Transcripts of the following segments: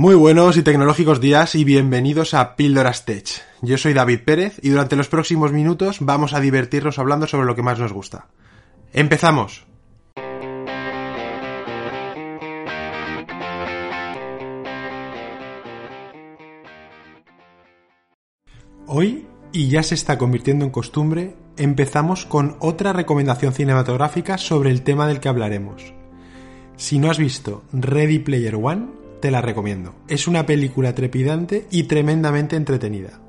Muy buenos y tecnológicos días y bienvenidos a Píldoras Tech. Yo soy David Pérez y durante los próximos minutos vamos a divertirnos hablando sobre lo que más nos gusta. ¡Empezamos! Hoy, y ya se está convirtiendo en costumbre, empezamos con otra recomendación cinematográfica sobre el tema del que hablaremos. Si no has visto Ready Player One, te la recomiendo. Es una película trepidante y tremendamente entretenida.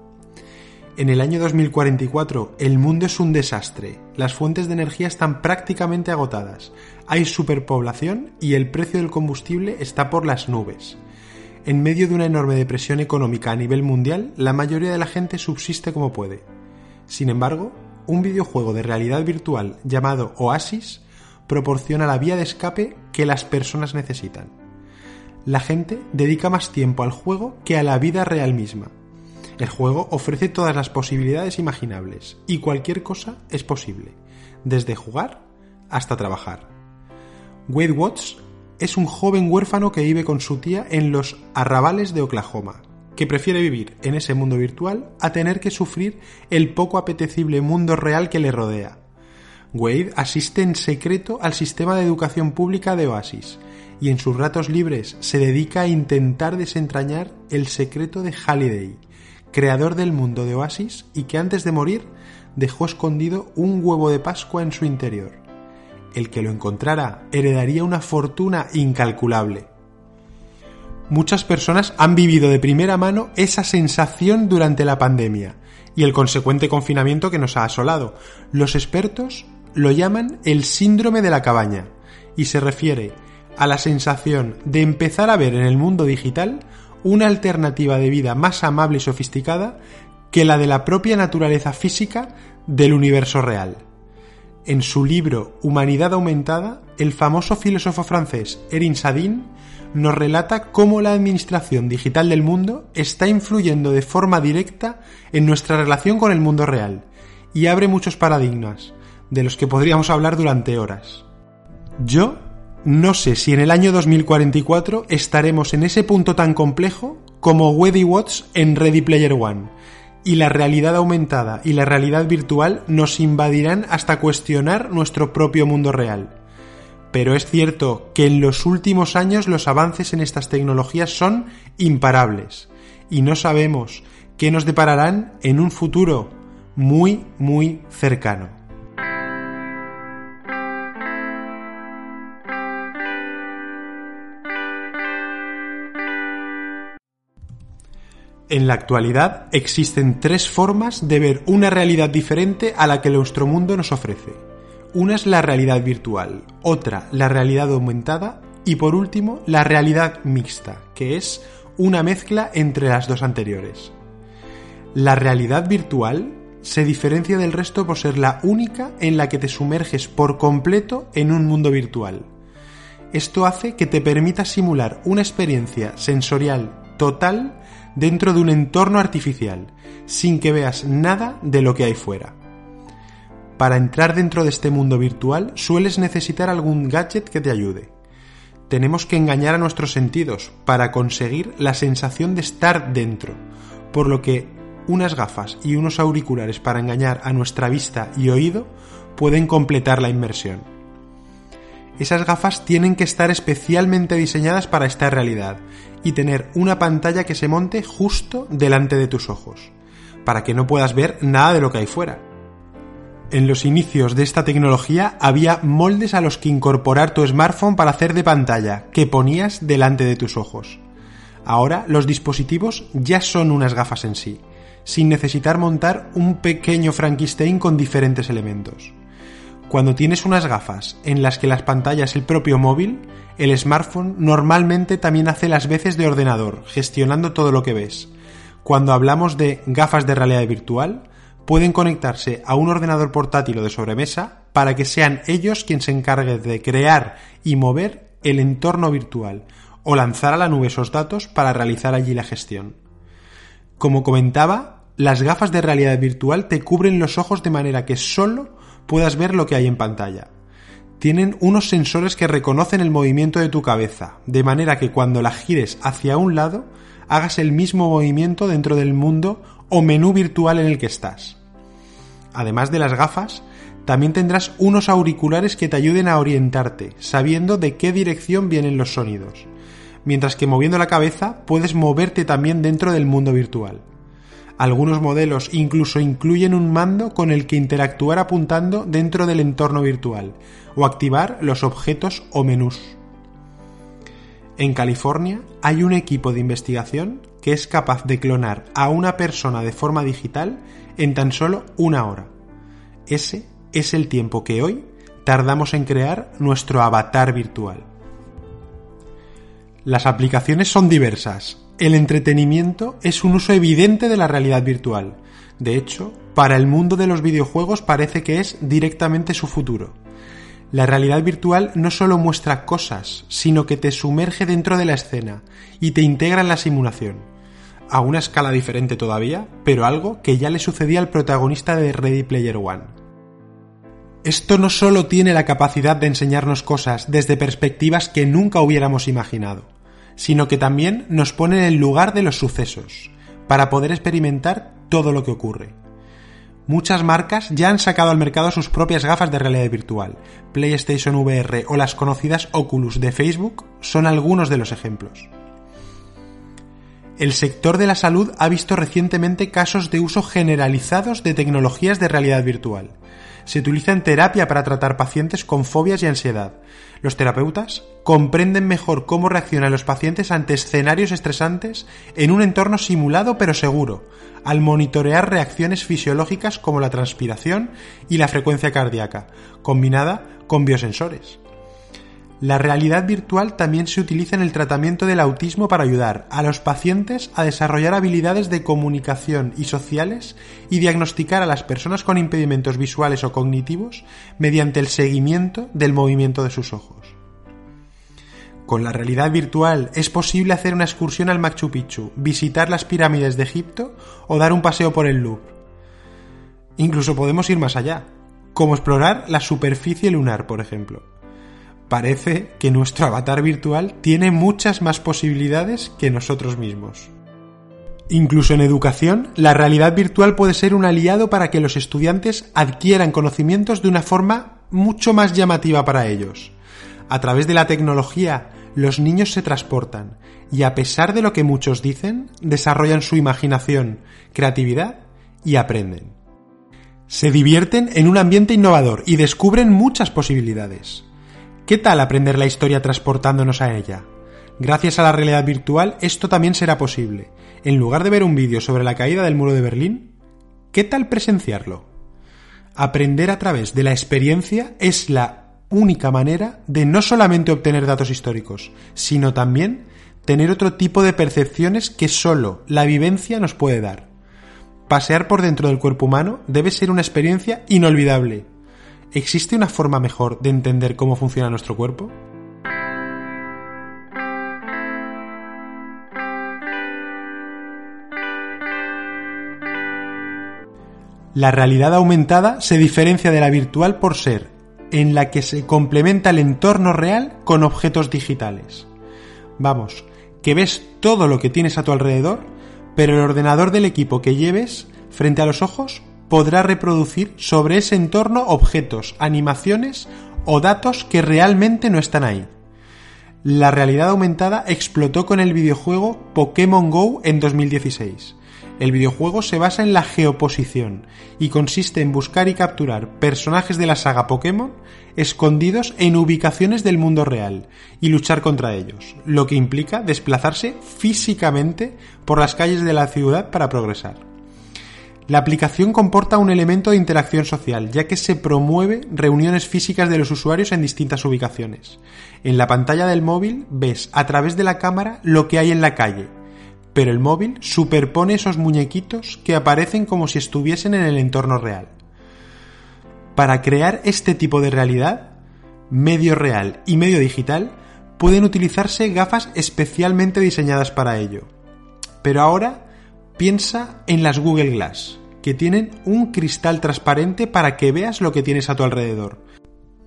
En el año 2044 el mundo es un desastre, las fuentes de energía están prácticamente agotadas, hay superpoblación y el precio del combustible está por las nubes. En medio de una enorme depresión económica a nivel mundial, la mayoría de la gente subsiste como puede. Sin embargo, un videojuego de realidad virtual llamado Oasis proporciona la vía de escape que las personas necesitan. La gente dedica más tiempo al juego que a la vida real misma. El juego ofrece todas las posibilidades imaginables y cualquier cosa es posible, desde jugar hasta trabajar. Wade Watts es un joven huérfano que vive con su tía en los arrabales de Oklahoma, que prefiere vivir en ese mundo virtual a tener que sufrir el poco apetecible mundo real que le rodea. Wade asiste en secreto al sistema de educación pública de Oasis y en sus ratos libres se dedica a intentar desentrañar el secreto de Halliday, creador del mundo de Oasis y que antes de morir dejó escondido un huevo de Pascua en su interior el que lo encontrara heredaría una fortuna incalculable. Muchas personas han vivido de primera mano esa sensación durante la pandemia y el consecuente confinamiento que nos ha asolado. Los expertos lo llaman el síndrome de la cabaña y se refiere a la sensación de empezar a ver en el mundo digital una alternativa de vida más amable y sofisticada que la de la propia naturaleza física del universo real. En su libro Humanidad Aumentada, el famoso filósofo francés Erin Sadin nos relata cómo la administración digital del mundo está influyendo de forma directa en nuestra relación con el mundo real y abre muchos paradigmas, de los que podríamos hablar durante horas. Yo no sé si en el año 2044 estaremos en ese punto tan complejo como Weddy Watts en Ready Player One, y la realidad aumentada y la realidad virtual nos invadirán hasta cuestionar nuestro propio mundo real. Pero es cierto que en los últimos años los avances en estas tecnologías son imparables y no sabemos qué nos depararán en un futuro muy, muy cercano. En la actualidad existen tres formas de ver una realidad diferente a la que nuestro mundo nos ofrece. Una es la realidad virtual, otra la realidad aumentada y por último la realidad mixta, que es una mezcla entre las dos anteriores. La realidad virtual se diferencia del resto por ser la única en la que te sumerges por completo en un mundo virtual. Esto hace que te permita simular una experiencia sensorial total dentro de un entorno artificial, sin que veas nada de lo que hay fuera. Para entrar dentro de este mundo virtual sueles necesitar algún gadget que te ayude. Tenemos que engañar a nuestros sentidos para conseguir la sensación de estar dentro, por lo que unas gafas y unos auriculares para engañar a nuestra vista y oído pueden completar la inmersión. Esas gafas tienen que estar especialmente diseñadas para esta realidad y tener una pantalla que se monte justo delante de tus ojos, para que no puedas ver nada de lo que hay fuera. En los inicios de esta tecnología había moldes a los que incorporar tu smartphone para hacer de pantalla, que ponías delante de tus ojos. Ahora los dispositivos ya son unas gafas en sí, sin necesitar montar un pequeño Frankenstein con diferentes elementos. Cuando tienes unas gafas en las que las pantallas el propio móvil, el smartphone normalmente también hace las veces de ordenador, gestionando todo lo que ves. Cuando hablamos de gafas de realidad virtual, pueden conectarse a un ordenador portátil o de sobremesa para que sean ellos quienes se encarguen de crear y mover el entorno virtual o lanzar a la nube esos datos para realizar allí la gestión. Como comentaba, las gafas de realidad virtual te cubren los ojos de manera que solo puedas ver lo que hay en pantalla. tienen unos sensores que reconocen el movimiento de tu cabeza, de manera que cuando la gires hacia un lado, hagas el mismo movimiento dentro del mundo o menú virtual en el que estás. Además de las gafas, también tendrás unos auriculares que te ayuden a orientarte, sabiendo de qué dirección vienen los sonidos, mientras que moviendo la cabeza puedes moverte también dentro del mundo virtual. Algunos modelos incluso incluyen un mando con el que interactuar apuntando dentro del entorno virtual o activar los objetos o menús. En California hay un equipo de investigación que es capaz de clonar a una persona de forma digital en tan solo una hora. Ese es el tiempo que hoy tardamos en crear nuestro avatar virtual. Las aplicaciones son diversas. El entretenimiento es un uso evidente de la realidad virtual. De hecho, para el mundo de los videojuegos parece que es directamente su futuro. La realidad virtual no solo muestra cosas, sino que te sumerge dentro de la escena y te integra en la simulación. A una escala diferente todavía, pero algo que ya le sucedía al protagonista de Ready Player One. Esto no solo tiene la capacidad de enseñarnos cosas desde perspectivas que nunca hubiéramos imaginado, sino que también nos pone en el lugar de los sucesos, para poder experimentar todo lo que ocurre. Muchas marcas ya han sacado al mercado sus propias gafas de realidad virtual. PlayStation VR o las conocidas Oculus de Facebook son algunos de los ejemplos. El sector de la salud ha visto recientemente casos de uso generalizados de tecnologías de realidad virtual. Se utiliza en terapia para tratar pacientes con fobias y ansiedad. Los terapeutas comprenden mejor cómo reaccionan los pacientes ante escenarios estresantes en un entorno simulado pero seguro, al monitorear reacciones fisiológicas como la transpiración y la frecuencia cardíaca, combinada con biosensores. La realidad virtual también se utiliza en el tratamiento del autismo para ayudar a los pacientes a desarrollar habilidades de comunicación y sociales y diagnosticar a las personas con impedimentos visuales o cognitivos mediante el seguimiento del movimiento de sus ojos. Con la realidad virtual es posible hacer una excursión al Machu Picchu, visitar las pirámides de Egipto o dar un paseo por el Louvre. Incluso podemos ir más allá, como explorar la superficie lunar, por ejemplo parece que nuestro avatar virtual tiene muchas más posibilidades que nosotros mismos. Incluso en educación, la realidad virtual puede ser un aliado para que los estudiantes adquieran conocimientos de una forma mucho más llamativa para ellos. A través de la tecnología, los niños se transportan y a pesar de lo que muchos dicen, desarrollan su imaginación, creatividad y aprenden. Se divierten en un ambiente innovador y descubren muchas posibilidades. ¿Qué tal aprender la historia transportándonos a ella? Gracias a la realidad virtual esto también será posible. En lugar de ver un vídeo sobre la caída del muro de Berlín, ¿qué tal presenciarlo? Aprender a través de la experiencia es la única manera de no solamente obtener datos históricos, sino también tener otro tipo de percepciones que solo la vivencia nos puede dar. Pasear por dentro del cuerpo humano debe ser una experiencia inolvidable, ¿Existe una forma mejor de entender cómo funciona nuestro cuerpo? La realidad aumentada se diferencia de la virtual por ser en la que se complementa el entorno real con objetos digitales. Vamos, que ves todo lo que tienes a tu alrededor, pero el ordenador del equipo que lleves frente a los ojos podrá reproducir sobre ese entorno objetos, animaciones o datos que realmente no están ahí. La realidad aumentada explotó con el videojuego Pokémon Go en 2016. El videojuego se basa en la geoposición y consiste en buscar y capturar personajes de la saga Pokémon escondidos en ubicaciones del mundo real y luchar contra ellos, lo que implica desplazarse físicamente por las calles de la ciudad para progresar. La aplicación comporta un elemento de interacción social, ya que se promueve reuniones físicas de los usuarios en distintas ubicaciones. En la pantalla del móvil ves a través de la cámara lo que hay en la calle, pero el móvil superpone esos muñequitos que aparecen como si estuviesen en el entorno real. Para crear este tipo de realidad, medio real y medio digital, pueden utilizarse gafas especialmente diseñadas para ello. Pero ahora piensa en las Google Glass que tienen un cristal transparente para que veas lo que tienes a tu alrededor.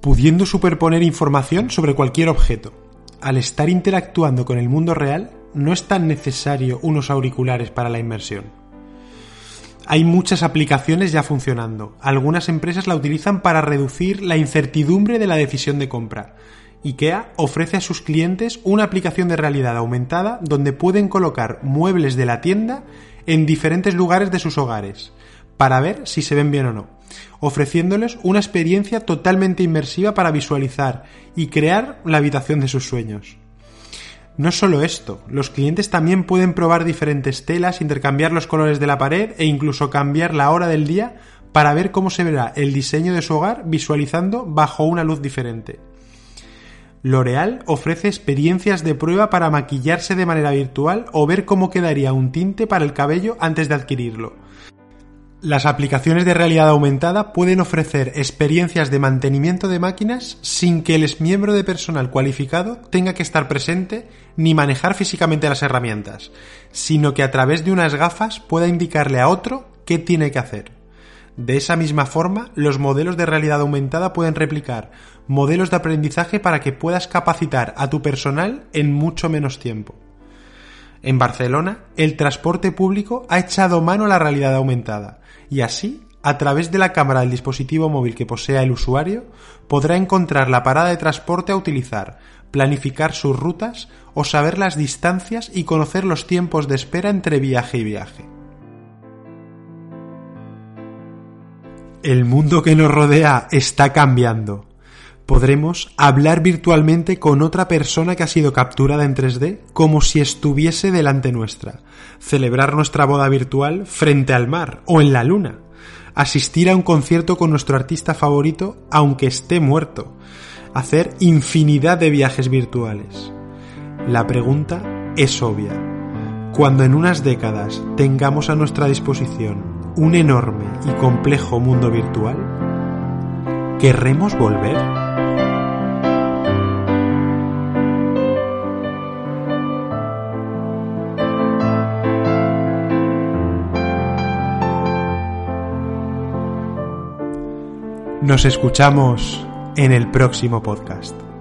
pudiendo superponer información sobre cualquier objeto. Al estar interactuando con el mundo real, no es tan necesario unos auriculares para la inmersión. Hay muchas aplicaciones ya funcionando. Algunas empresas la utilizan para reducir la incertidumbre de la decisión de compra. IKEA ofrece a sus clientes una aplicación de realidad aumentada donde pueden colocar muebles de la tienda en diferentes lugares de sus hogares para ver si se ven bien o no, ofreciéndoles una experiencia totalmente inmersiva para visualizar y crear la habitación de sus sueños. No solo esto, los clientes también pueden probar diferentes telas, intercambiar los colores de la pared e incluso cambiar la hora del día para ver cómo se verá el diseño de su hogar visualizando bajo una luz diferente. L'Oreal ofrece experiencias de prueba para maquillarse de manera virtual o ver cómo quedaría un tinte para el cabello antes de adquirirlo. Las aplicaciones de realidad aumentada pueden ofrecer experiencias de mantenimiento de máquinas sin que el miembro de personal cualificado tenga que estar presente ni manejar físicamente las herramientas, sino que a través de unas gafas pueda indicarle a otro qué tiene que hacer. De esa misma forma, los modelos de realidad aumentada pueden replicar modelos de aprendizaje para que puedas capacitar a tu personal en mucho menos tiempo. En Barcelona, el transporte público ha echado mano a la realidad aumentada y así, a través de la cámara del dispositivo móvil que posea el usuario, podrá encontrar la parada de transporte a utilizar, planificar sus rutas o saber las distancias y conocer los tiempos de espera entre viaje y viaje. El mundo que nos rodea está cambiando podremos hablar virtualmente con otra persona que ha sido capturada en 3D como si estuviese delante nuestra, celebrar nuestra boda virtual frente al mar o en la luna, asistir a un concierto con nuestro artista favorito aunque esté muerto, hacer infinidad de viajes virtuales. La pregunta es obvia. Cuando en unas décadas tengamos a nuestra disposición un enorme y complejo mundo virtual, ¿querremos volver? Nos escuchamos en el próximo podcast.